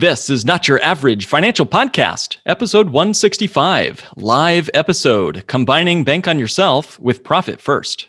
This is Not Your Average Financial Podcast, episode 165, live episode combining Bank on Yourself with Profit First.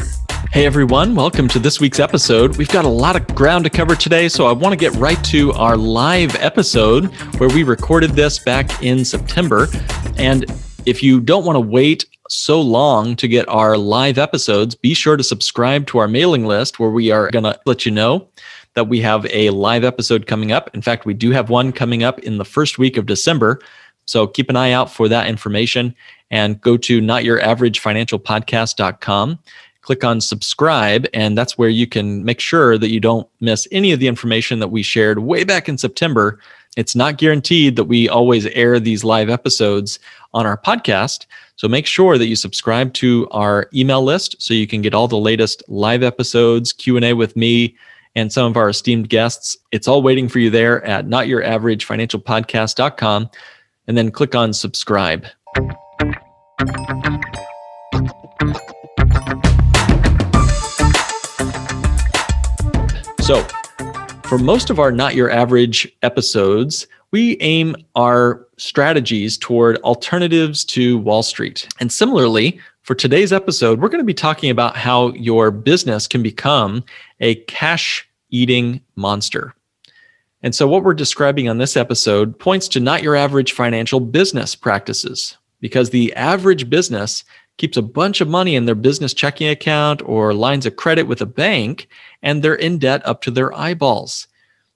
Hey everyone, welcome to this week's episode. We've got a lot of ground to cover today, so I want to get right to our live episode where we recorded this back in September. And if you don't want to wait so long to get our live episodes, be sure to subscribe to our mailing list where we are going to let you know that we have a live episode coming up. In fact, we do have one coming up in the first week of December. So keep an eye out for that information and go to notyouraverageFinancialPodcast.com click on subscribe, and that's where you can make sure that you don't miss any of the information that we shared way back in September. It's not guaranteed that we always air these live episodes on our podcast. So make sure that you subscribe to our email list so you can get all the latest live episodes, Q&A with me, and some of our esteemed guests. It's all waiting for you there at notyouraverageFinancialPodcast.com and then click on subscribe. So, for most of our not your average episodes, we aim our strategies toward alternatives to Wall Street. And similarly, for today's episode, we're going to be talking about how your business can become a cash eating monster. And so, what we're describing on this episode points to not your average financial business practices, because the average business keeps a bunch of money in their business checking account or lines of credit with a bank, and they're in debt up to their eyeballs.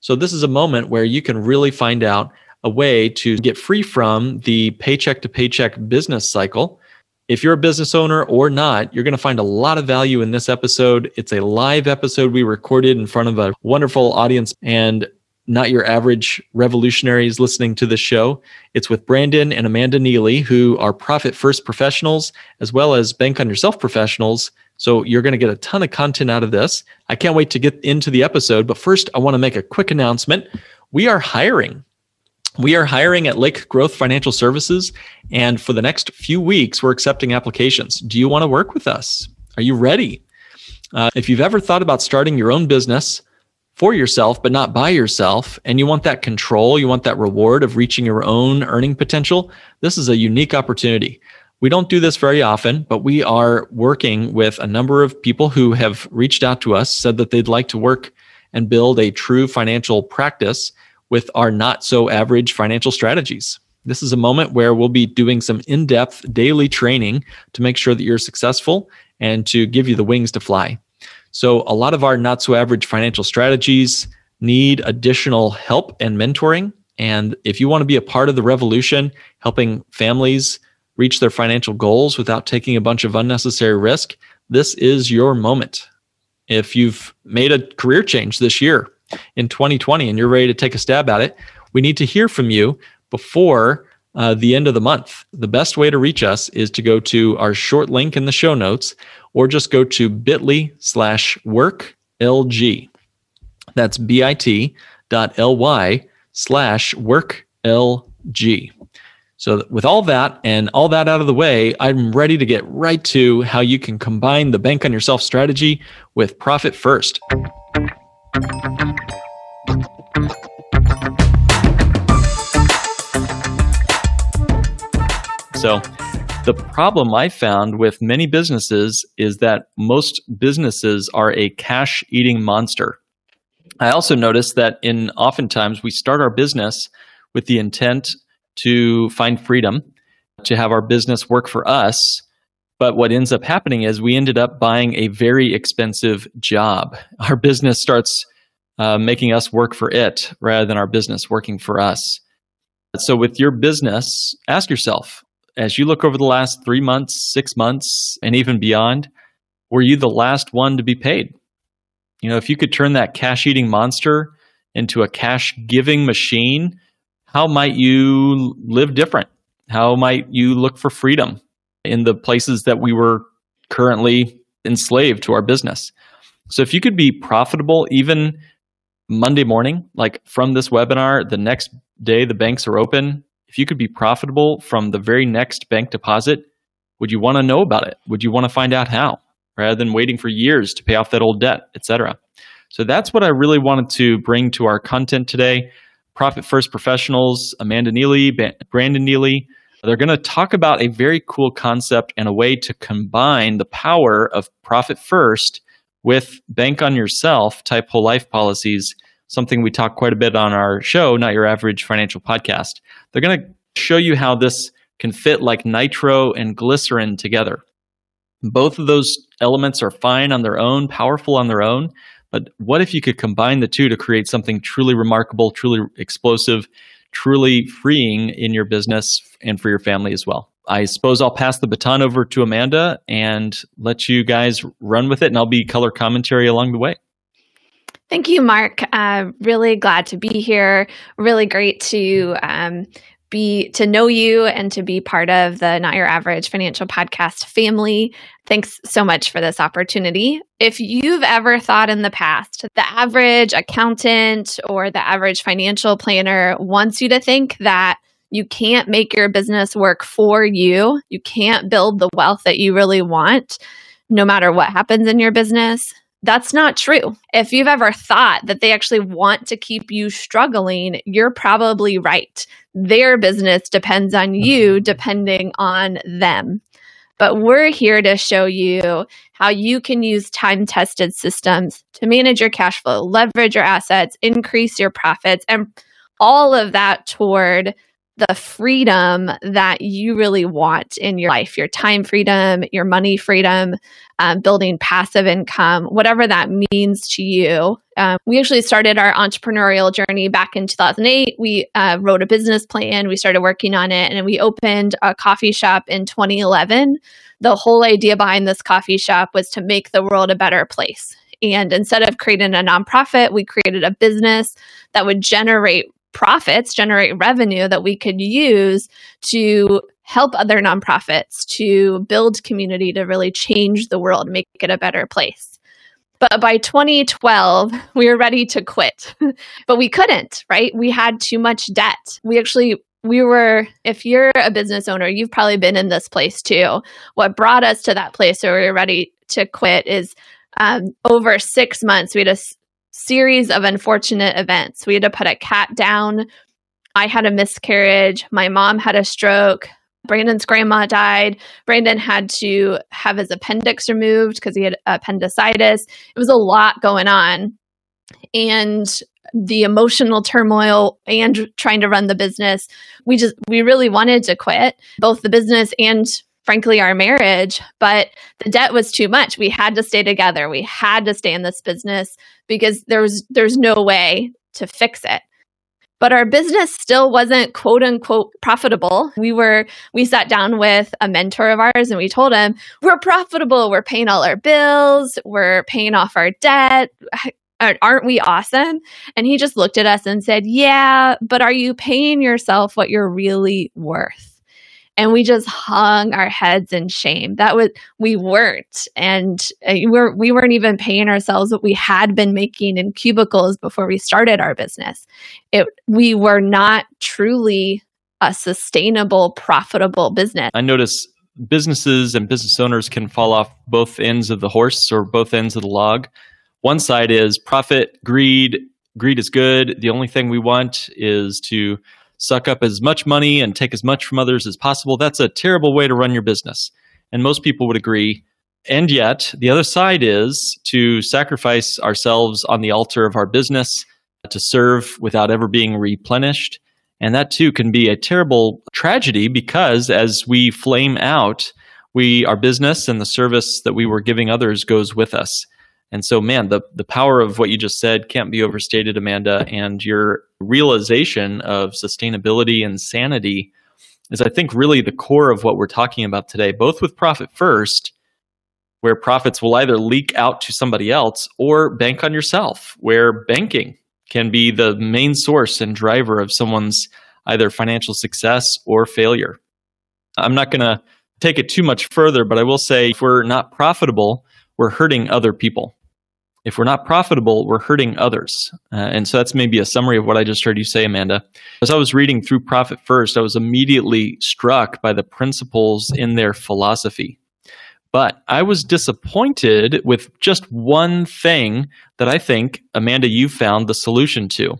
So, this is a moment where you can really find out a way to get free from the paycheck to paycheck business cycle. If you're a business owner or not, you're going to find a lot of value in this episode. It's a live episode we recorded in front of a wonderful audience, and not your average revolutionaries listening to the show. It's with Brandon and Amanda Neely, who are profit first professionals as well as bank on yourself professionals. So you're going to get a ton of content out of this. I can't wait to get into the episode. But first, I want to make a quick announcement. We are hiring. We are hiring at Lake Growth Financial Services. And for the next few weeks, we're accepting applications. Do you want to work with us? Are you ready? Uh, if you've ever thought about starting your own business, for yourself, but not by yourself, and you want that control, you want that reward of reaching your own earning potential, this is a unique opportunity. We don't do this very often, but we are working with a number of people who have reached out to us, said that they'd like to work and build a true financial practice with our not so average financial strategies. This is a moment where we'll be doing some in depth daily training to make sure that you're successful and to give you the wings to fly. So, a lot of our not so average financial strategies need additional help and mentoring. And if you want to be a part of the revolution, helping families reach their financial goals without taking a bunch of unnecessary risk, this is your moment. If you've made a career change this year in 2020 and you're ready to take a stab at it, we need to hear from you before uh, the end of the month. The best way to reach us is to go to our short link in the show notes or just go to bit.ly slash work LG. That's bit.ly slash work LG. So, with all that and all that out of the way, I'm ready to get right to how you can combine the bank on yourself strategy with profit first. So, the problem I found with many businesses is that most businesses are a cash eating monster. I also noticed that in oftentimes we start our business with the intent to find freedom, to have our business work for us. But what ends up happening is we ended up buying a very expensive job. Our business starts uh, making us work for it rather than our business working for us. So, with your business, ask yourself as you look over the last three months, six months, and even beyond, were you the last one to be paid? You know, if you could turn that cash eating monster into a cash giving machine, how might you live different? How might you look for freedom in the places that we were currently enslaved to our business? So if you could be profitable even Monday morning, like from this webinar, the next day the banks are open, if you could be profitable from the very next bank deposit, would you want to know about it? Would you want to find out how rather than waiting for years to pay off that old debt, etc.? So that's what I really wanted to bring to our content today. Profit First Professionals, Amanda Neely, Brandon Neely, they're going to talk about a very cool concept and a way to combine the power of Profit First with bank on yourself type whole life policies, something we talk quite a bit on our show, Not Your Average Financial Podcast. They're going to show you how this can fit like nitro and glycerin together. Both of those elements are fine on their own, powerful on their own. But what if you could combine the two to create something truly remarkable, truly explosive, truly freeing in your business and for your family as well? I suppose I'll pass the baton over to Amanda and let you guys run with it, and I'll be color commentary along the way. Thank you, Mark. Uh, really glad to be here. Really great to um, be to know you and to be part of the Not Your Average Financial Podcast family. Thanks so much for this opportunity. If you've ever thought in the past the average accountant or the average financial planner wants you to think that you can't make your business work for you. You can't build the wealth that you really want, no matter what happens in your business. That's not true. If you've ever thought that they actually want to keep you struggling, you're probably right. Their business depends on mm-hmm. you, depending on them. But we're here to show you how you can use time tested systems to manage your cash flow, leverage your assets, increase your profits, and all of that toward the freedom that you really want in your life your time freedom, your money freedom, um, building passive income, whatever that means to you. Um, we actually started our entrepreneurial journey back in 2008. We uh, wrote a business plan, we started working on it, and we opened a coffee shop in 2011. The whole idea behind this coffee shop was to make the world a better place. And instead of creating a nonprofit, we created a business that would generate profits, generate revenue that we could use to help other nonprofits to build community to really change the world, make it a better place. But by 2012, we were ready to quit, but we couldn't, right? We had too much debt. We actually we were if you're a business owner you've probably been in this place too what brought us to that place where we were ready to quit is um, over six months we had a series of unfortunate events. We had to put a cat down. I had a miscarriage. My mom had a stroke. Brandon's grandma died. Brandon had to have his appendix removed because he had appendicitis. It was a lot going on. And the emotional turmoil and trying to run the business, we just, we really wanted to quit both the business and frankly our marriage but the debt was too much. We had to stay together. We had to stay in this business because there's there's no way to fix it. But our business still wasn't quote unquote profitable. We were we sat down with a mentor of ours and we told him we're profitable. We're paying all our bills. We're paying off our debt. Aren't we awesome? And he just looked at us and said yeah but are you paying yourself what you're really worth and we just hung our heads in shame. That was we weren't. And uh, we, we weren't even paying ourselves what we had been making in cubicles before we started our business. It we were not truly a sustainable profitable business. I notice businesses and business owners can fall off both ends of the horse or both ends of the log. One side is profit greed greed is good. The only thing we want is to suck up as much money and take as much from others as possible, that's a terrible way to run your business. And most people would agree. And yet, the other side is to sacrifice ourselves on the altar of our business to serve without ever being replenished. And that too can be a terrible tragedy because as we flame out, we our business and the service that we were giving others goes with us. And so, man, the, the power of what you just said can't be overstated, Amanda. And your realization of sustainability and sanity is, I think, really the core of what we're talking about today, both with Profit First, where profits will either leak out to somebody else, or bank on yourself, where banking can be the main source and driver of someone's either financial success or failure. I'm not going to take it too much further, but I will say if we're not profitable, we're hurting other people. If we're not profitable, we're hurting others. Uh, and so that's maybe a summary of what I just heard you say, Amanda. As I was reading through Profit First, I was immediately struck by the principles in their philosophy. But I was disappointed with just one thing that I think, Amanda, you found the solution to.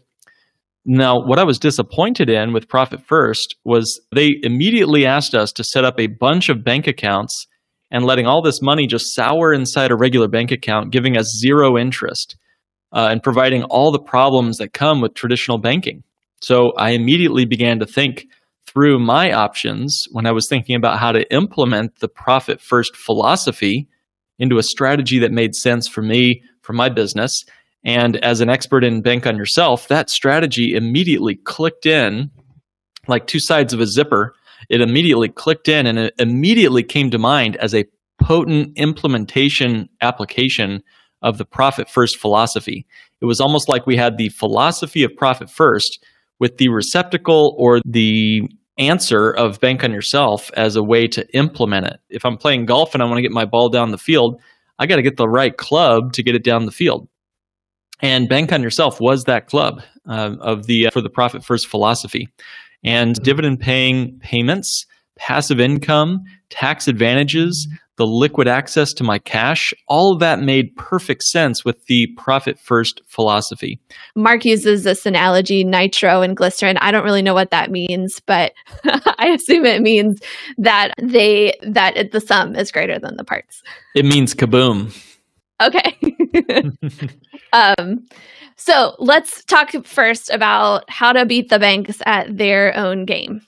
Now, what I was disappointed in with Profit First was they immediately asked us to set up a bunch of bank accounts and letting all this money just sour inside a regular bank account, giving us zero interest uh, and providing all the problems that come with traditional banking. So I immediately began to think through my options when I was thinking about how to implement the profit first philosophy into a strategy that made sense for me, for my business. And as an expert in Bank on Yourself, that strategy immediately clicked in like two sides of a zipper it immediately clicked in and it immediately came to mind as a potent implementation application of the profit first philosophy. It was almost like we had the philosophy of profit first with the receptacle or the answer of bank on yourself as a way to implement it. If I'm playing golf and I want to get my ball down the field, I got to get the right club to get it down the field. And bank on yourself was that club uh, of the uh, for the profit first philosophy and mm-hmm. dividend paying payments, passive income, tax advantages, the liquid access to my cash, all of that made perfect sense with the profit first philosophy. Mark uses this analogy nitro and glycerin. I don't really know what that means, but I assume it means that they that it, the sum is greater than the parts. It means kaboom. Okay. um so let's talk first about how to beat the banks at their own game.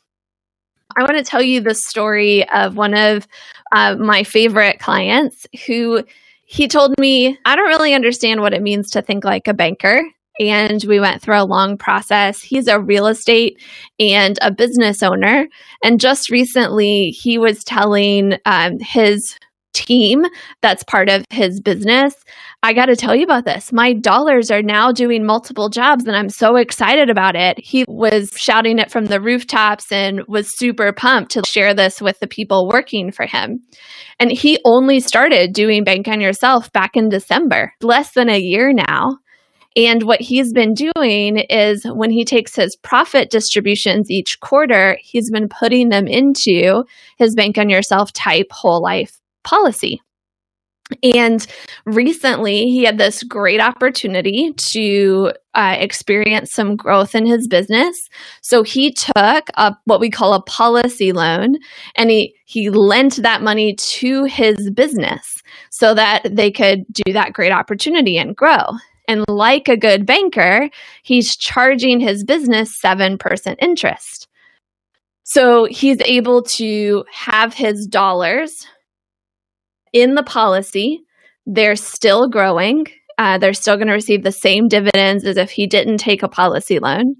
I want to tell you the story of one of uh, my favorite clients who he told me, I don't really understand what it means to think like a banker. And we went through a long process. He's a real estate and a business owner. And just recently, he was telling um, his team that's part of his business. I got to tell you about this. My dollars are now doing multiple jobs and I'm so excited about it. He was shouting it from the rooftops and was super pumped to share this with the people working for him. And he only started doing Bank on Yourself back in December, less than a year now. And what he's been doing is when he takes his profit distributions each quarter, he's been putting them into his Bank on Yourself type whole life policy. And recently, he had this great opportunity to uh, experience some growth in his business. So he took a, what we call a policy loan and he, he lent that money to his business so that they could do that great opportunity and grow. And like a good banker, he's charging his business 7% interest. So he's able to have his dollars in the policy, they're still growing. Uh, they're still going to receive the same dividends as if he didn't take a policy loan.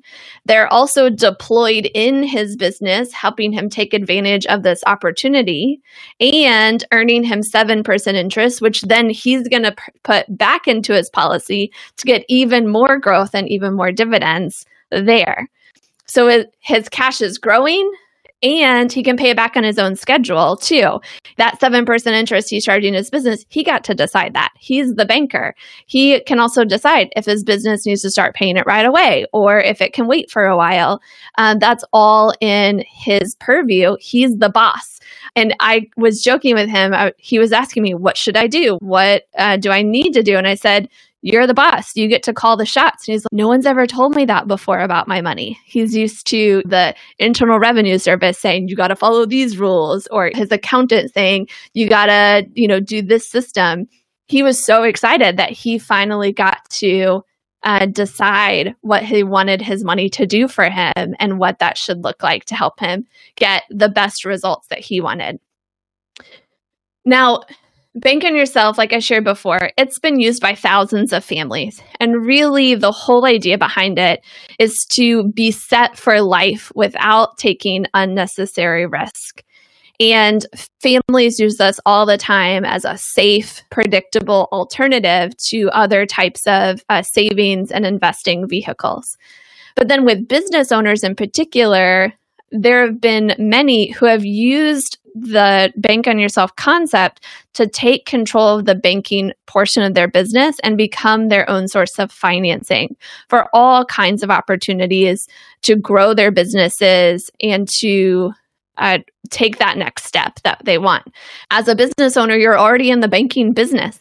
They're also deployed in his business, helping him take advantage of this opportunity and earning him 7% interest, which then he's going to p- put back into his policy to get even more growth and even more dividends there. So it, his cash is growing, and he can pay it back on his own schedule too. That 7% interest he's charging his business, he got to decide that. He's the banker. He can also decide if his business needs to start paying it right away or if it can wait for a while. Um, that's all in his purview. He's the boss. And I was joking with him. I, he was asking me, What should I do? What uh, do I need to do? And I said, you're the boss. You get to call the shots. And he's like, no one's ever told me that before about my money. He's used to the Internal Revenue Service saying, you got to follow these rules, or his accountant saying, you got to, you know, do this system. He was so excited that he finally got to uh, decide what he wanted his money to do for him and what that should look like to help him get the best results that he wanted. Now, Bank on Yourself, like I shared before, it's been used by thousands of families. And really, the whole idea behind it is to be set for life without taking unnecessary risk. And families use this all the time as a safe, predictable alternative to other types of uh, savings and investing vehicles. But then with business owners in particular, there have been many who have used the bank on yourself concept to take control of the banking portion of their business and become their own source of financing for all kinds of opportunities to grow their businesses and to uh, take that next step that they want. As a business owner, you're already in the banking business.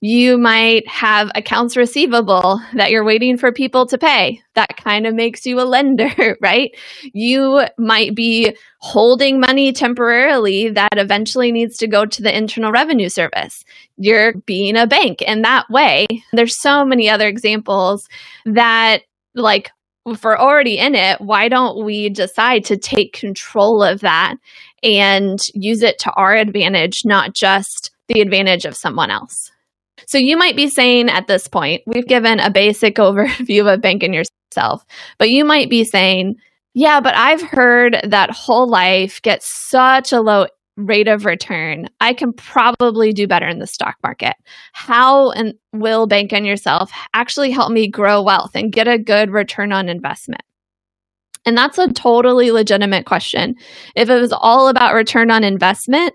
You might have accounts receivable that you're waiting for people to pay. That kind of makes you a lender, right? You might be holding money temporarily that eventually needs to go to the Internal Revenue Service. You're being a bank in that way. There's so many other examples that, like, if we're already in it, why don't we decide to take control of that and use it to our advantage, not just the advantage of someone else? So you might be saying at this point, we've given a basic overview of banking yourself, but you might be saying, yeah, but I've heard that whole life gets such a low rate of return. I can probably do better in the stock market. How and will bank on yourself actually help me grow wealth and get a good return on investment? And that's a totally legitimate question. If it was all about return on investment,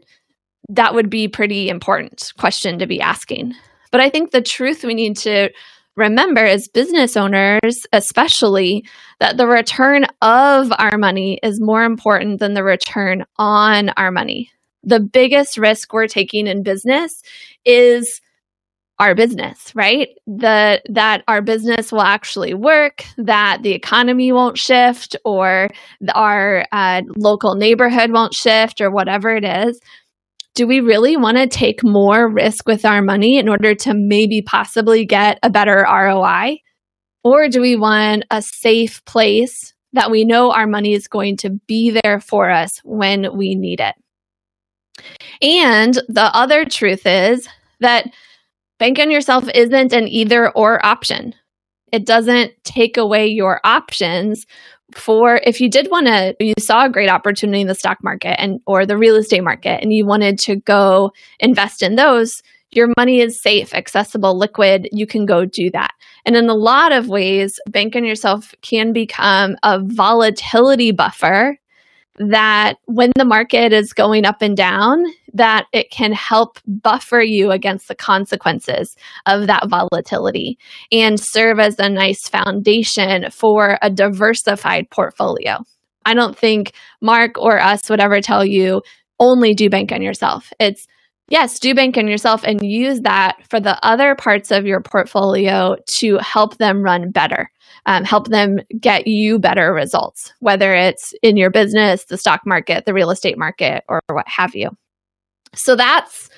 that would be pretty important question to be asking. But I think the truth we need to remember as business owners, especially, that the return of our money is more important than the return on our money. The biggest risk we're taking in business is our business, right? The that our business will actually work, that the economy won't shift, or our uh, local neighborhood won't shift, or whatever it is do we really want to take more risk with our money in order to maybe possibly get a better ROI? Or do we want a safe place that we know our money is going to be there for us when we need it? And the other truth is that bank on yourself isn't an either or option. It doesn't take away your options for if you did want to you saw a great opportunity in the stock market and or the real estate market and you wanted to go invest in those your money is safe accessible liquid you can go do that. And in a lot of ways bank on yourself can become a volatility buffer that when the market is going up and down that it can help buffer you against the consequences of that volatility and serve as a nice foundation for a diversified portfolio i don't think mark or us would ever tell you only do bank on yourself it's yes, do bank on yourself and use that for the other parts of your portfolio to help them run better, um, help them get you better results, whether it's in your business, the stock market, the real estate market, or what have you. So that's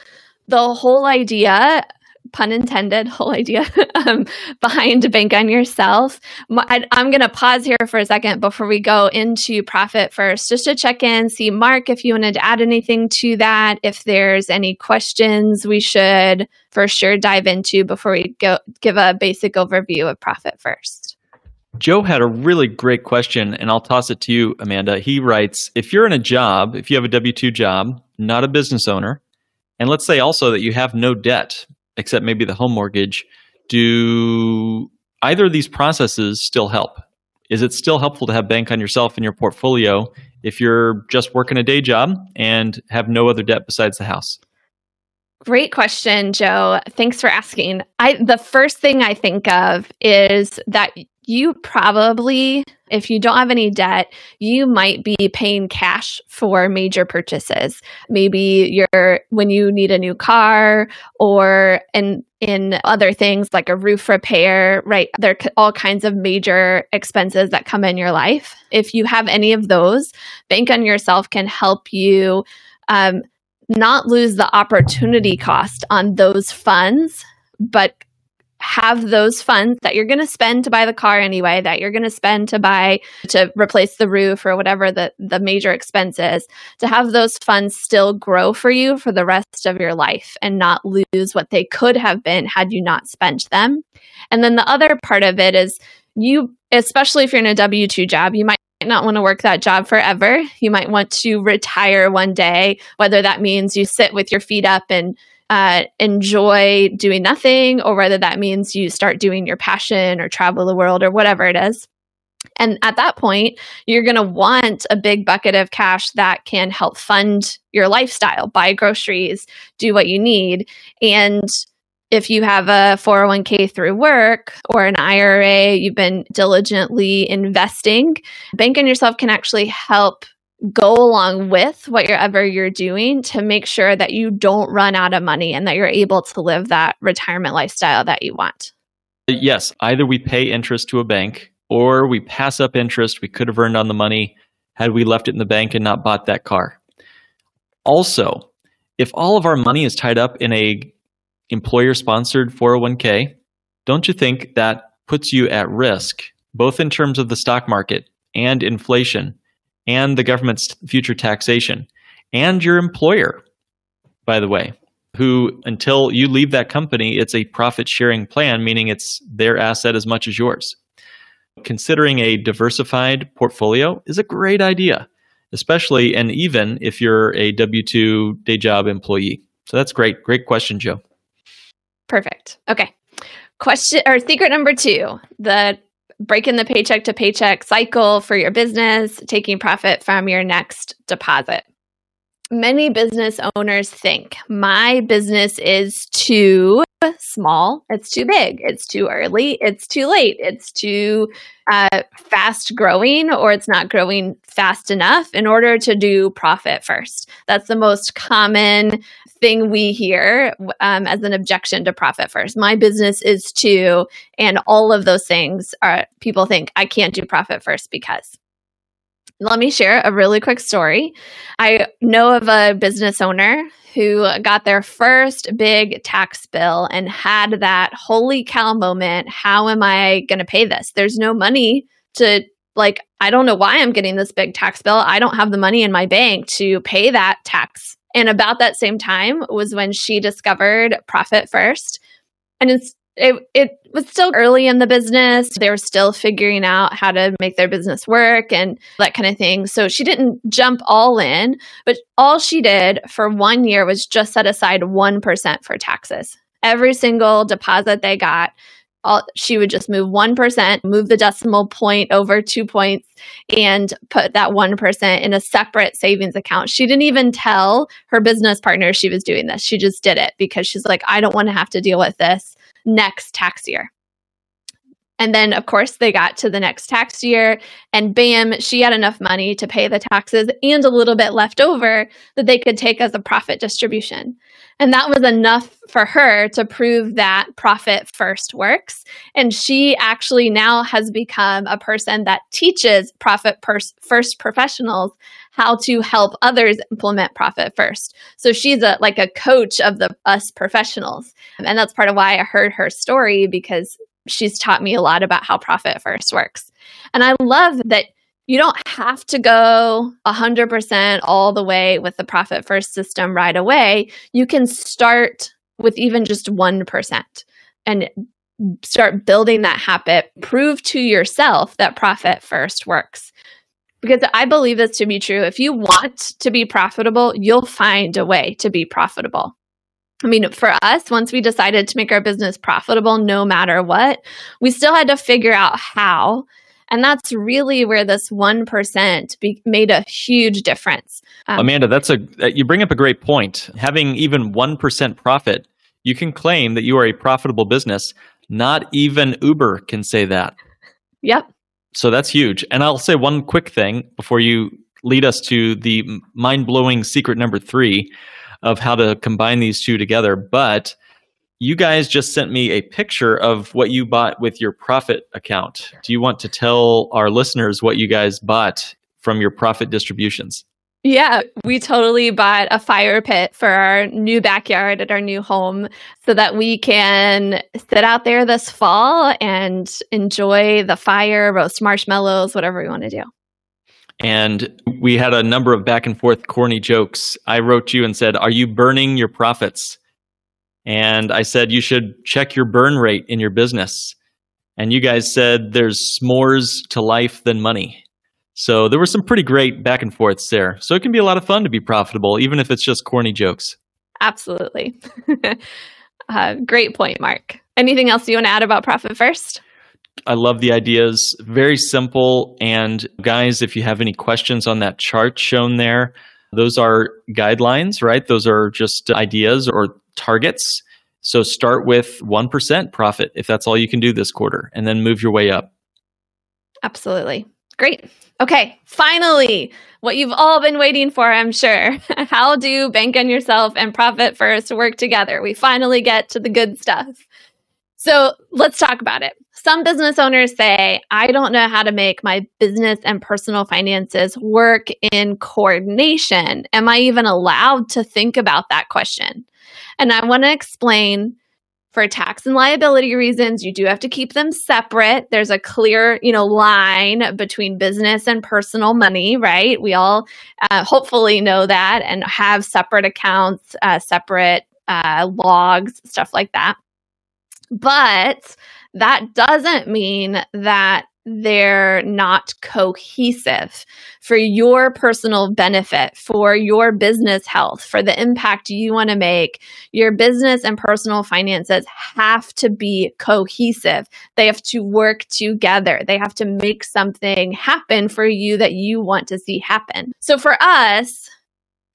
the whole idea pun intended, whole idea um, behind Bank on Yourself. I, am going to pause here for a second before we go into profit first, just to check in, see, Mark, if you wanted to add anything to that, if there's any questions we should for sure dive into before we go give a basic overview of profit first. Joe had a really great question, and I'll toss it to you, Amanda. He writes If you're in a job, if you have a W 2 job, not a business owner, and let's say also that you have no debt, except maybe the home mortgage, do either of these processes still help? Is it still helpful to have bank on yourself in your portfolio if you're just working a day job and have no other debt besides the house? Great question, Joe. Thanks for asking. I the first thing I think of is that you probably, if you don't have any debt, you might be paying cash for major purchases. Maybe you're when you need a new car or in in other things like a roof repair, right? There are all kinds of major expenses that come in your life. If you have any of those, Bank on Yourself can help you um, not lose the opportunity cost on those funds, but have those funds that you're going to spend to buy the car anyway that you're going to spend to buy to replace the roof or whatever the the major expense is to have those funds still grow for you for the rest of your life and not lose what they could have been had you not spent them and then the other part of it is you especially if you're in a W2 job you might not want to work that job forever. You might want to retire one day, whether that means you sit with your feet up and uh, enjoy doing nothing, or whether that means you start doing your passion or travel the world or whatever it is. And at that point, you're going to want a big bucket of cash that can help fund your lifestyle, buy groceries, do what you need. And if you have a 401k through work or an IRA, you've been diligently investing, Bank on Yourself can actually help go along with whatever you're doing to make sure that you don't run out of money and that you're able to live that retirement lifestyle that you want. Uh, yes, either we pay interest to a bank or we pass up interest we could have earned on the money had we left it in the bank and not bought that car. Also, if all of our money is tied up in a employer sponsored 401k, don't you think that puts you at risk both in terms of the stock market and inflation and the government's future taxation and your employer, by the way, who until you leave that company, it's a profit sharing plan, meaning it's their asset as much as yours. Considering a diversified portfolio is a great idea, especially and even if you're a W 2 day job employee. So that's great. Great question, Joe. Perfect. Okay. Question or secret number two the breaking the paycheck to paycheck cycle for your business, taking profit from your next deposit. Many business owners think my business is too small, it's too big, it's too early, it's too late, it's too uh, fast growing, or it's not growing fast enough in order to do profit first. That's the most common thing we hear um, as an objection to profit first. My business is too, and all of those things are people think I can't do profit first because. Let me share a really quick story. I know of a business owner who got their first big tax bill and had that holy cow moment. How am I going to pay this? There's no money to like I don't know why I'm getting this big tax bill. I don't have the money in my bank to pay that tax and about that same time was when she discovered Profit First. And it's it, it was still early in the business. They were still figuring out how to make their business work and that kind of thing. So she didn't jump all in, but all she did for one year was just set aside 1% for taxes. Every single deposit they got, all, she would just move 1%, move the decimal point over two points, and put that 1% in a separate savings account. She didn't even tell her business partner she was doing this. She just did it because she's like, I don't want to have to deal with this next tax year. And then, of course, they got to the next tax year, and bam, she had enough money to pay the taxes and a little bit left over that they could take as a profit distribution. And that was enough for her to prove that profit first works. And she actually now has become a person that teaches profit pers- first professionals how to help others implement profit first. So she's a like a coach of the us professionals. And that's part of why I heard her story because she's taught me a lot about how profit first works. And I love that you don't have to go 100% all the way with the profit first system right away. You can start with even just 1% and start building that habit. Prove to yourself that profit first works. Because I believe this to be true. If you want to be profitable, you'll find a way to be profitable. I mean, for us, once we decided to make our business profitable no matter what, we still had to figure out how. And that's really where this 1% be- made a huge difference. Um, Amanda, that's a you bring up a great point. Having even 1% profit, you can claim that you are a profitable business. Not even Uber can say that. Yep. So that's huge. And I'll say one quick thing before you lead us to the mind-blowing secret number 3 of how to combine these two together. But you guys just sent me a picture of what you bought with your profit account. Do you want to tell our listeners what you guys bought from your profit distributions? Yeah, we totally bought a fire pit for our new backyard at our new home so that we can sit out there this fall and enjoy the fire, roast marshmallows, whatever we want to do. And we had a number of back and forth corny jokes. I wrote you and said, Are you burning your profits? And I said, You should check your burn rate in your business. And you guys said, There's s'mores to life than money. So there were some pretty great back and forths there. So it can be a lot of fun to be profitable, even if it's just corny jokes. Absolutely. uh, great point, Mark. Anything else you want to add about Profit First? I love the ideas. Very simple. And guys, if you have any questions on that chart shown there, those are guidelines, right? Those are just ideas or targets. So start with 1% profit if that's all you can do this quarter, and then move your way up. Absolutely. Great. Okay, finally, what you've all been waiting for, I'm sure. How do Bank on Yourself and Profit First work together? We finally get to the good stuff. So let's talk about it. Some business owners say, I don't know how to make my business and personal finances work in coordination. Am I even allowed to think about that question? And I want to explain for tax and liability reasons, you do have to keep them separate. There's a clear, you know, line between business and personal money, right? We all uh, hopefully know that and have separate accounts, uh, separate uh, logs, stuff like that. But that doesn't mean that they're not cohesive for your personal benefit, for your business health, for the impact you want to make. Your business and personal finances have to be cohesive. They have to work together. They have to make something happen for you that you want to see happen. So for us,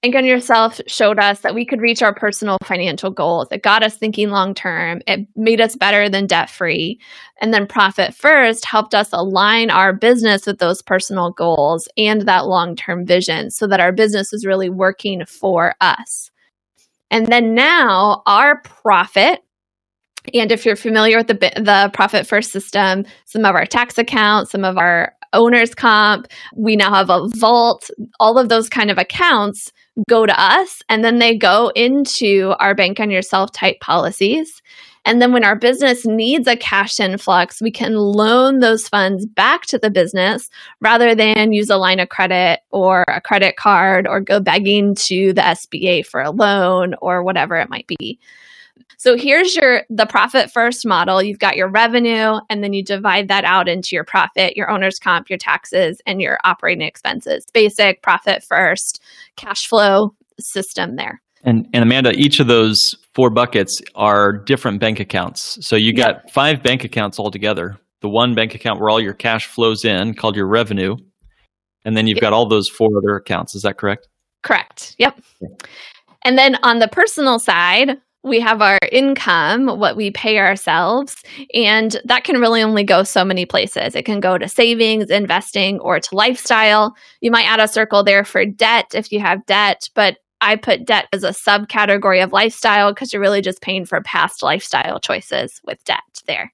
Bank on Yourself showed us that we could reach our personal financial goals. It got us thinking long term. It made us better than debt free. And then Profit First helped us align our business with those personal goals and that long term vision so that our business is really working for us. And then now our profit and if you're familiar with the the profit first system, some of our tax accounts, some of our owner's comp, we now have a vault, all of those kind of accounts go to us and then they go into our bank on yourself type policies. And then when our business needs a cash influx, we can loan those funds back to the business rather than use a line of credit or a credit card or go begging to the SBA for a loan or whatever it might be. So here's your the profit first model. You've got your revenue and then you divide that out into your profit, your owner's comp, your taxes and your operating expenses. Basic profit first cash flow system there. And and Amanda, each of those four buckets are different bank accounts. So you got yep. five bank accounts altogether. The one bank account where all your cash flows in called your revenue. And then you've yep. got all those four other accounts. Is that correct? Correct. Yep. And then on the personal side, we have our income, what we pay ourselves, and that can really only go so many places. It can go to savings, investing, or to lifestyle. You might add a circle there for debt if you have debt, but I put debt as a subcategory of lifestyle because you're really just paying for past lifestyle choices with debt there.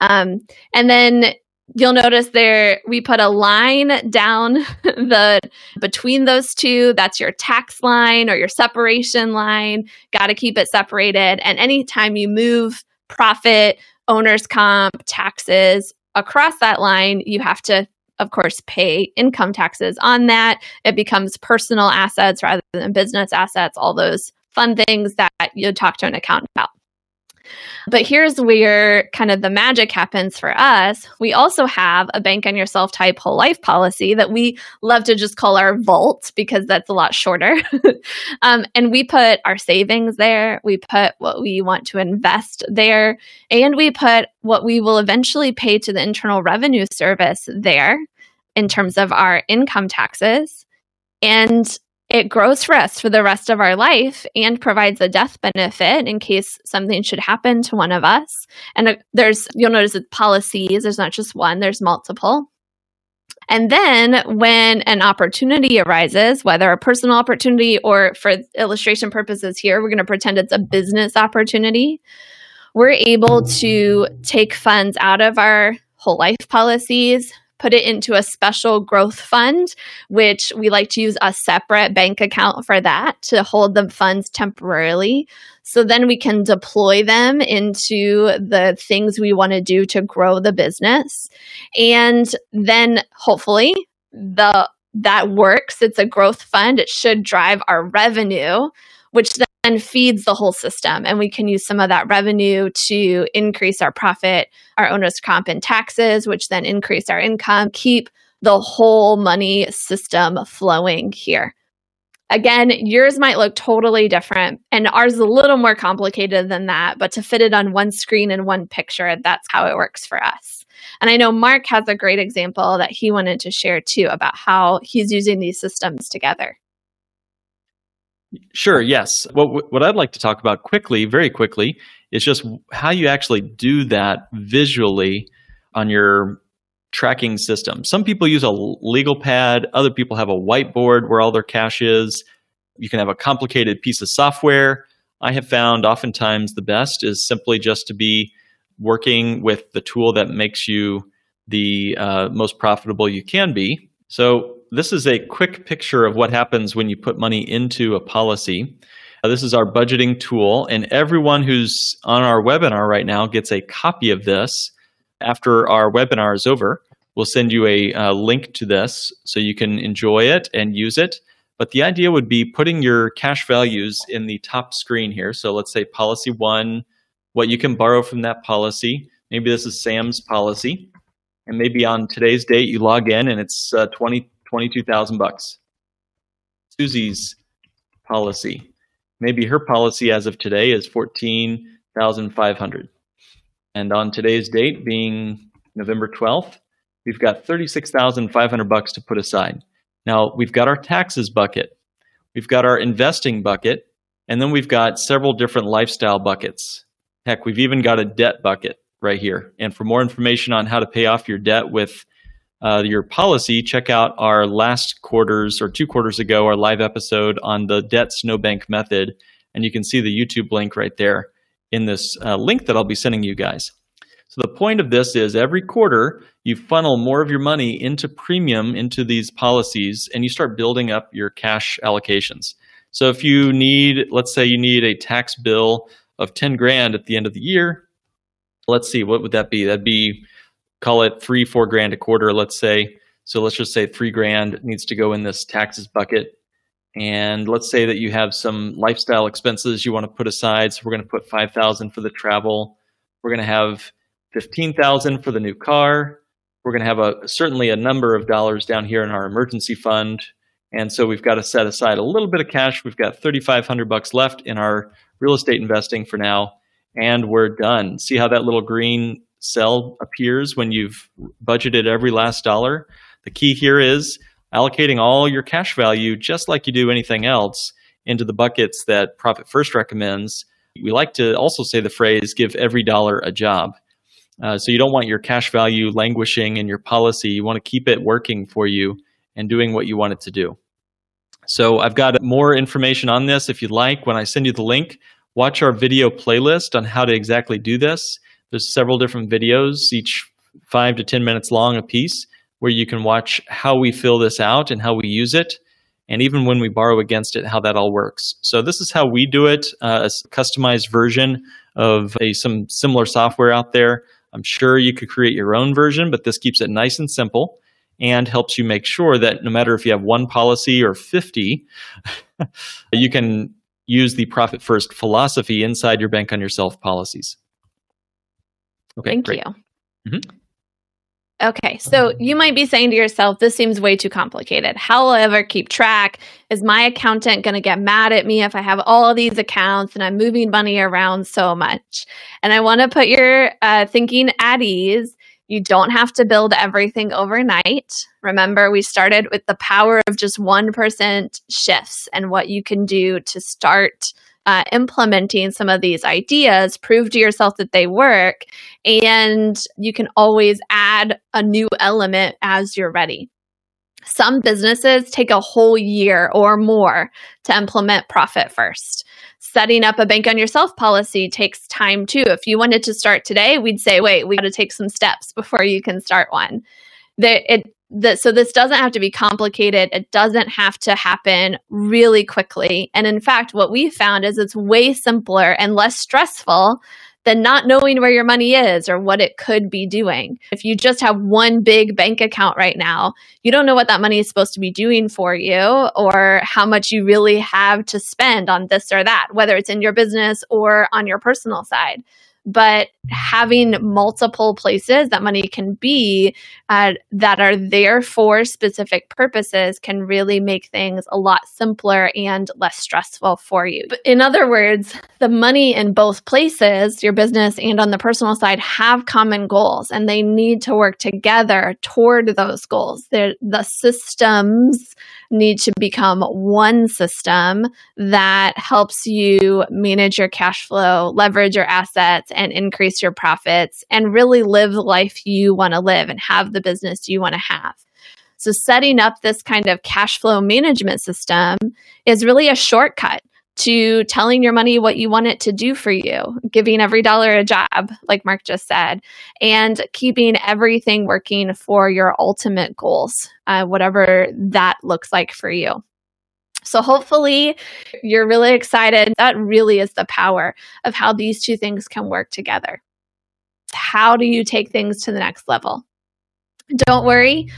Um, and then you'll notice there we put a line down the between those two. That's your tax line or your separation line. Got to keep it separated. And anytime you move profit owner's comp taxes across that line you have to of course pay income taxes on that. It becomes personal assets rather than business assets all those fun things that you talk to an accountant about but here's where kind of the magic happens for us. We also have a bank on yourself type whole life policy that we love to just call our vault because that's a lot shorter. um, and we put our savings there, we put what we want to invest there, and we put what we will eventually pay to the Internal Revenue Service there in terms of our income taxes. And it grows for us for the rest of our life and provides a death benefit in case something should happen to one of us. And uh, there's, you'll notice it's policies, there's not just one, there's multiple. And then when an opportunity arises, whether a personal opportunity or for illustration purposes here, we're going to pretend it's a business opportunity, we're able to take funds out of our whole life policies, put it into a special growth fund, which we like to use a separate bank account for that to hold the funds temporarily. So then we can deploy them into the things we want to do to grow the business. And then hopefully the that works. It's a growth fund. It should drive our revenue, which then feeds the whole system. And we can use some of that revenue to increase our profit, our owner's comp and taxes, which then increase our income, keep the whole money system flowing here. Again, yours might look totally different, and ours is a little more complicated than that, but to fit it on one screen and one picture, that's how it works for us. And I know Mark has a great example that he wanted to share too about how he's using these systems together. Sure, yes. What, what I'd like to talk about quickly, very quickly, is just how you actually do that visually on your tracking system. Some people use a legal pad, other people have a whiteboard where all their cash is. You can have a complicated piece of software. I have found oftentimes the best is simply just to be working with the tool that makes you the uh, most profitable you can be. So, this is a quick picture of what happens when you put money into a policy. Uh, this is our budgeting tool, and everyone who's on our webinar right now gets a copy of this after our webinar is over. We'll send you a uh, link to this so you can enjoy it and use it. But the idea would be putting your cash values in the top screen here. So let's say policy one, what you can borrow from that policy. Maybe this is Sam's policy. And maybe on today's date, you log in and it's uh, 20, 22,000 bucks. Susie's policy. Maybe her policy as of today is 14,500. And on today's date being November 12th, we've got 36,500 bucks to put aside. Now, we've got our taxes bucket. We've got our investing bucket, and then we've got several different lifestyle buckets. Heck, we've even got a debt bucket right here. And for more information on how to pay off your debt with uh, your policy, check out our last quarters or two quarters ago, our live episode on the debt snowbank method. And you can see the YouTube link right there in this uh, link that I'll be sending you guys. So the point of this is every quarter you funnel more of your money into premium into these policies and you start building up your cash allocations. So if you need, let's say you need a tax bill of 10 grand at the end of the year, let's see, what would that be? That'd be, call it three, four grand a quarter, let's say. So let's just say three grand needs to go in this taxes bucket. And let's say that you have some lifestyle expenses you want to put aside. So we're going to put 5,000 for the travel. We're going to have 15,000 for the new car. We're going to have a certainly a number of dollars down here in our emergency fund. And so we've got to set aside a little bit of cash. We've got 3,500 bucks left in our real estate investing for now, and we're done. See how that little green cell appears when you've budgeted every last dollar? The key here is allocating all your cash value, just like you do anything else, into the buckets that Profit First recommends. We like to also say the phrase give every dollar a job. Uh, so you don't want your cash value languishing in your policy. You want to keep it working for you and doing what you want it to do. So I've got more information on this if you'd like. When I send you the link, watch our video playlist on how to exactly do this. There's several different videos, each five to 10 minutes long a piece, where you can watch how we fill this out and how we use it. And even when we borrow against it, how that all works. So this is how we do it, uh, a customized version of a, some similar software out there. I'm sure you could create your own version, but this keeps it nice and simple and helps you make sure that no matter if you have one policy or 50, you can use the profit first philosophy inside your bank on yourself policies. Okay, Thank great. you. Mm-hmm. Okay, so you might be saying to yourself, this seems way too complicated. How will I ever keep track? Is my accountant going to get mad at me if I have all of these accounts and I'm moving money around so much? And I want to put your uh, thinking at ease. You don't have to build everything overnight. Remember, we started with the power of just 1% shifts and what you can do to start uh, implementing some of these ideas, prove to yourself that they work, and you can always add a new element as you're ready. Some businesses take a whole year or more to implement profit first. Setting up a bank on yourself policy takes time too. If you wanted to start today, we'd say, wait, we got to take some steps before you can start one. The, it the, so this doesn't have to be complicated. It doesn't have to happen really quickly. And in fact, what we found is it's way simpler and less stressful than not knowing where your money is or what it could be doing. If you just have one big bank account right now, you don't know what that money is supposed to be doing for you or how much you really have to spend on this or that, whether it's in your business or on your personal side. But having multiple places that money can be uh, that are there for specific purposes can really make things a lot simpler and less stressful for you. In other words, the money in both places, your business and on the personal side, have common goals and they need to work together toward those goals. They're, the systems need to become one system that helps you manage your cash flow, leverage your assets, and increase your profits, and really live the life you want to live and have the business you want to have. So, setting up this kind of cash flow management system is really a shortcut to telling your money what you want it to do for you, giving every dollar a job, like Mark just said, and keeping everything working for your ultimate goals, uh, whatever that looks like for you. So, hopefully, you're really excited. That really is the power of how these two things can work together. How do you take things to the next level? Don't worry,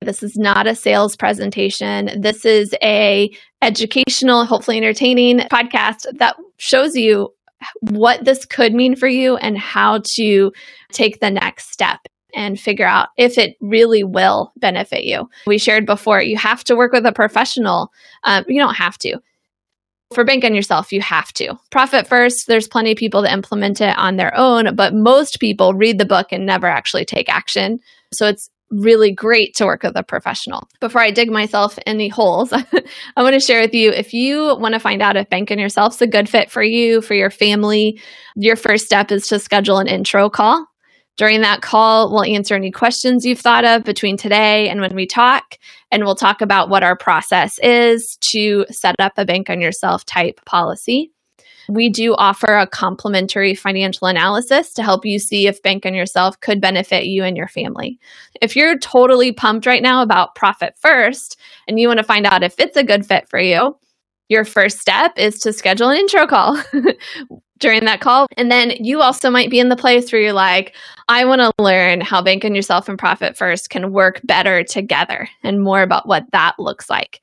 this is not a sales presentation. This is a educational, hopefully entertaining podcast that shows you what this could mean for you and how to take the next step and figure out if it really will benefit you. We shared before, you have to work with a professional. Um, you don't have to. For Bank on Yourself, you have to. Profit First, there's plenty of people that implement it on their own, but most people read the book and never actually take action. So it's really great to work with a professional. Before I dig myself any holes, I want to share with you if you want to find out if Bank on Yourself is a good fit for you, for your family, your first step is to schedule an intro call. During that call, we'll answer any questions you've thought of between today and when we talk, and we'll talk about what our process is to set up a Bank on Yourself type policy. We do offer a complimentary financial analysis to help you see if Bank on Yourself could benefit you and your family. If you're totally pumped right now about Profit First and you want to find out if it's a good fit for you, your first step is to schedule an intro call during that call. And then you also might be in the place where you're like, I want to learn how Bank on Yourself and Profit First can work better together and more about what that looks like.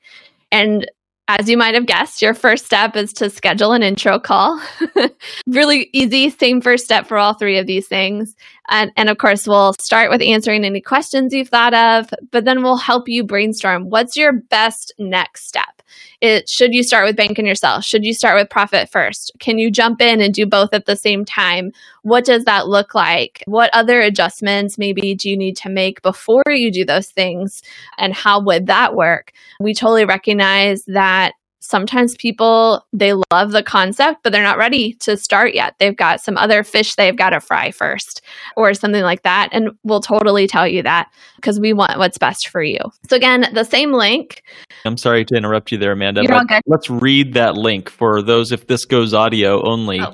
And as you might have guessed, your first step is to schedule an intro call. really easy, same first step for all three of these things. And, and of course, we'll start with answering any questions you've thought of, but then we'll help you brainstorm what's your best next step. It should you start with Bank on Yourself? Should you start with profit first? Can you jump in and do both at the same time? What does that look like? What other adjustments maybe do you need to make before you do those things? And how would that work? We totally recognize that sometimes people they love the concept but they're not ready to start yet. They've got some other fish they've got to fry first or something like that and we'll totally tell you that because we want what's best for you. So again the same link. I'm sorry to interrupt you there amanda let's read that link for those if this goes audio only. Oh.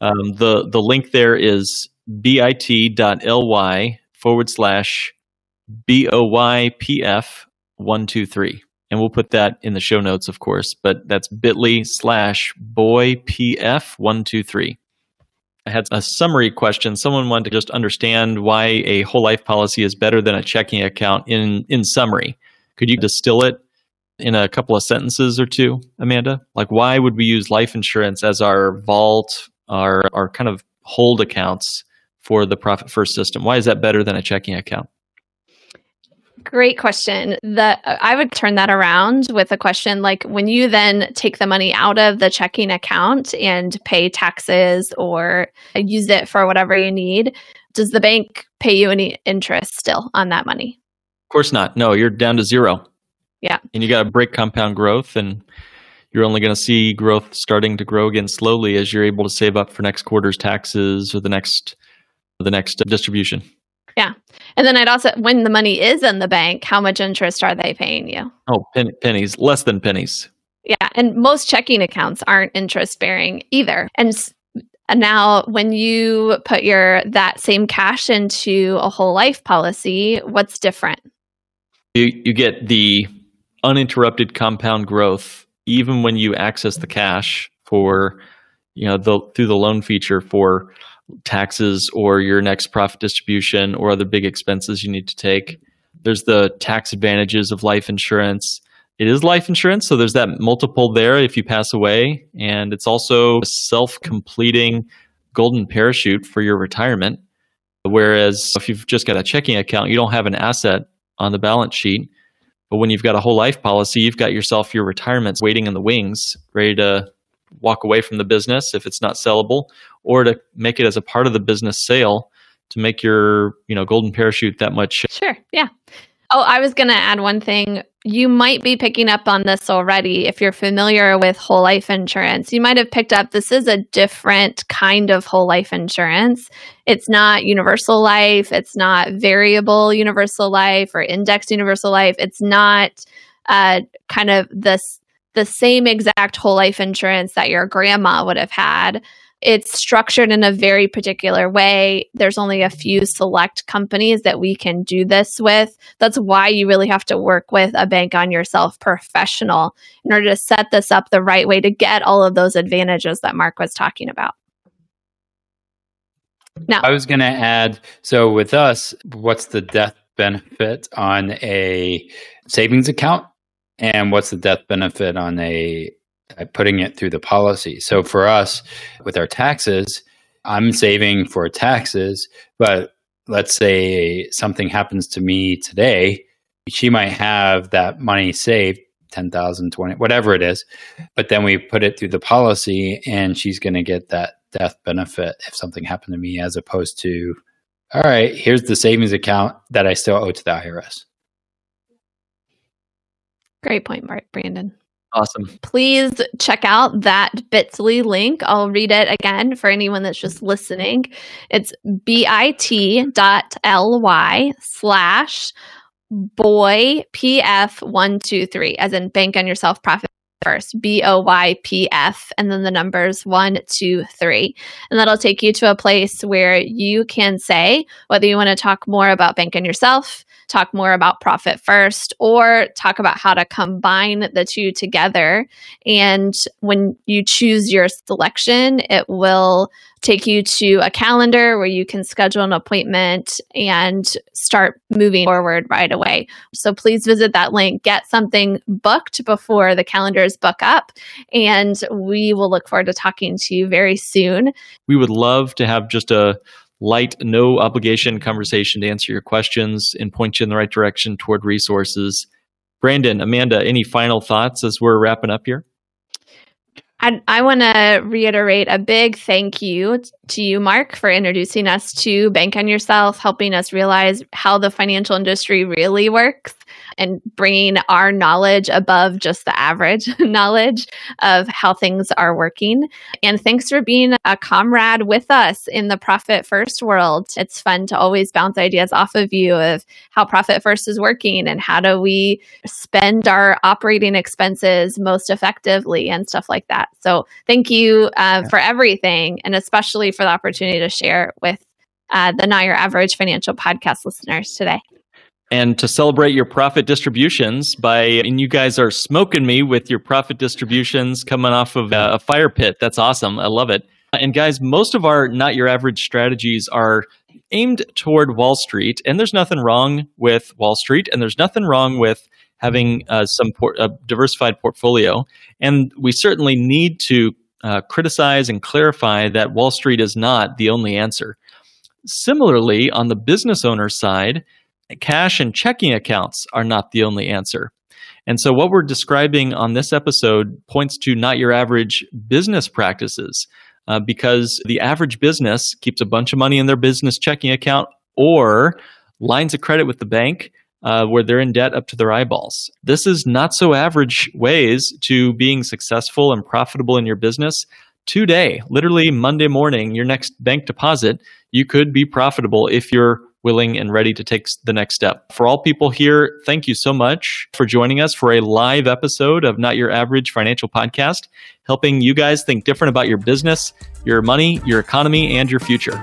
um, the the link there is bit.ly forward slash boypf 123 and we'll put that in the show notes, of course. But that's bit.ly slash boypf123. I had a summary question. Someone wanted to just understand why a whole life policy is better than a checking account in, in summary. Could you distill it in a couple of sentences or two, Amanda? Like, why would we use life insurance as our vault, our, our kind of hold accounts for the Profit First system? Why is that better than a checking account? Great question. The I would turn that around with a question like when you then take the money out of the checking account and pay taxes or use it for whatever you need, does the bank pay you any interest still on that money? Of course not. No, you're down to zero. Yeah. And you got to break compound growth and you're only going to see growth starting to grow again slowly as you're able to save up for next quarter's taxes or the next the next distribution. Yeah. And then I'd also, when the money is in the bank, how much interest are they paying you? Oh, pen- pennies, less than pennies. Yeah. And most checking accounts aren't interest bearing either. And now when you put your that same cash into a whole life policy what's different you, you get the uninterrupted compound growth even when you access the cash for you know the through the loan feature for taxes or your next profit distribution or other big expenses you need to take. There's the tax advantages of life insurance. It is life insurance, so there's that multiple there if you pass away. And it's also a self completing golden parachute for your retirement. Whereas if you've just got a checking account, you don't have an asset on the balance sheet. But when you've got a whole life policy, you've got yourself your retirement waiting in the wings, ready to walk away from the business if it's not sellable, or to make it as a part of the business sale to make your you know golden parachute that much. Sure. Yeah. Oh, I was going to add one thing. You might be picking up on this already if you're familiar with whole life insurance. You might have picked up this is a different kind of whole life insurance. It's not universal life, it's not variable universal life or indexed universal life. It's not uh, kind of this the same exact whole life insurance that your grandma would have had it's structured in a very particular way. There's only a few select companies that we can do this with. That's why you really have to work with a bank on yourself professional in order to set this up the right way to get all of those advantages that Mark was talking about. Now, I was going to add so with us, what's the death benefit on a savings account? And what's the death benefit on a putting it through the policy. So for us, with our taxes, I'm saving for taxes, but let's say something happens to me today, she might have that money saved 10,000, 20, whatever it is. But then we put it through the policy and she's going to get that death benefit if something happened to me, as opposed to, all right, here's the savings account that I still owe to the IRS. Great point, Brandon. Awesome. Please check out that bit.ly link. I'll read it again for anyone that's just listening. It's bit.ly slash boy pf123, as in bank on yourself profit first B O Y P F, and then the numbers one, two, three. And that'll take you to a place where you can say whether you want to talk more about bank on yourself, talk more about profit first or talk about how to combine the two together. And when you choose your selection, it will take you to a calendar where you can schedule an appointment and start moving forward right away. So please visit that link, get something booked before the calendars book up, and we will look forward to talking to you very soon. We would love to have just a light, no obligation conversation to answer your questions and point you in the right direction toward resources. Brandon, Amanda, any final thoughts as we're wrapping up here? I, I want to reiterate a big thank you to you, Mark, for introducing us to Bank on Yourself, helping us realize how the financial industry really works and bringing our knowledge above just the average knowledge of how things are working. And thanks for being a comrade with us in the Profit First world. It's fun to always bounce ideas off of you of how Profit First is working and how do we spend our operating expenses most effectively and stuff like that. So thank you uh, yeah. for everything and especially for the opportunity to share with uh, the Not Your Average Financial Podcast listeners today. And to celebrate your profit distributions by and you guys are smoking me with your profit distributions coming off of a, a fire pit. That's awesome. I love it. And guys most of our not your average strategies are aimed toward wall street and there's nothing wrong with wall street and there's nothing wrong with having uh, some por- a diversified portfolio. And we certainly need to uh, criticize and clarify that wall street is not the only answer similarly on the business owner side cash and checking accounts are not the only answer. And so, what we're describing on this episode points to not your average business practices, uh, because the average business keeps a bunch of money in their business checking account or lines of credit with the bank uh, where they're in debt up to their eyeballs. This is not so average ways to being successful and profitable in your business. Today, literally Monday morning, your next bank deposit, you could be profitable if you're willing and ready to take the next step. For all people here, thank you so much for joining us for a live episode of Not Your Average Financial Podcast, helping you guys think different about your business, your money, your economy, and your future.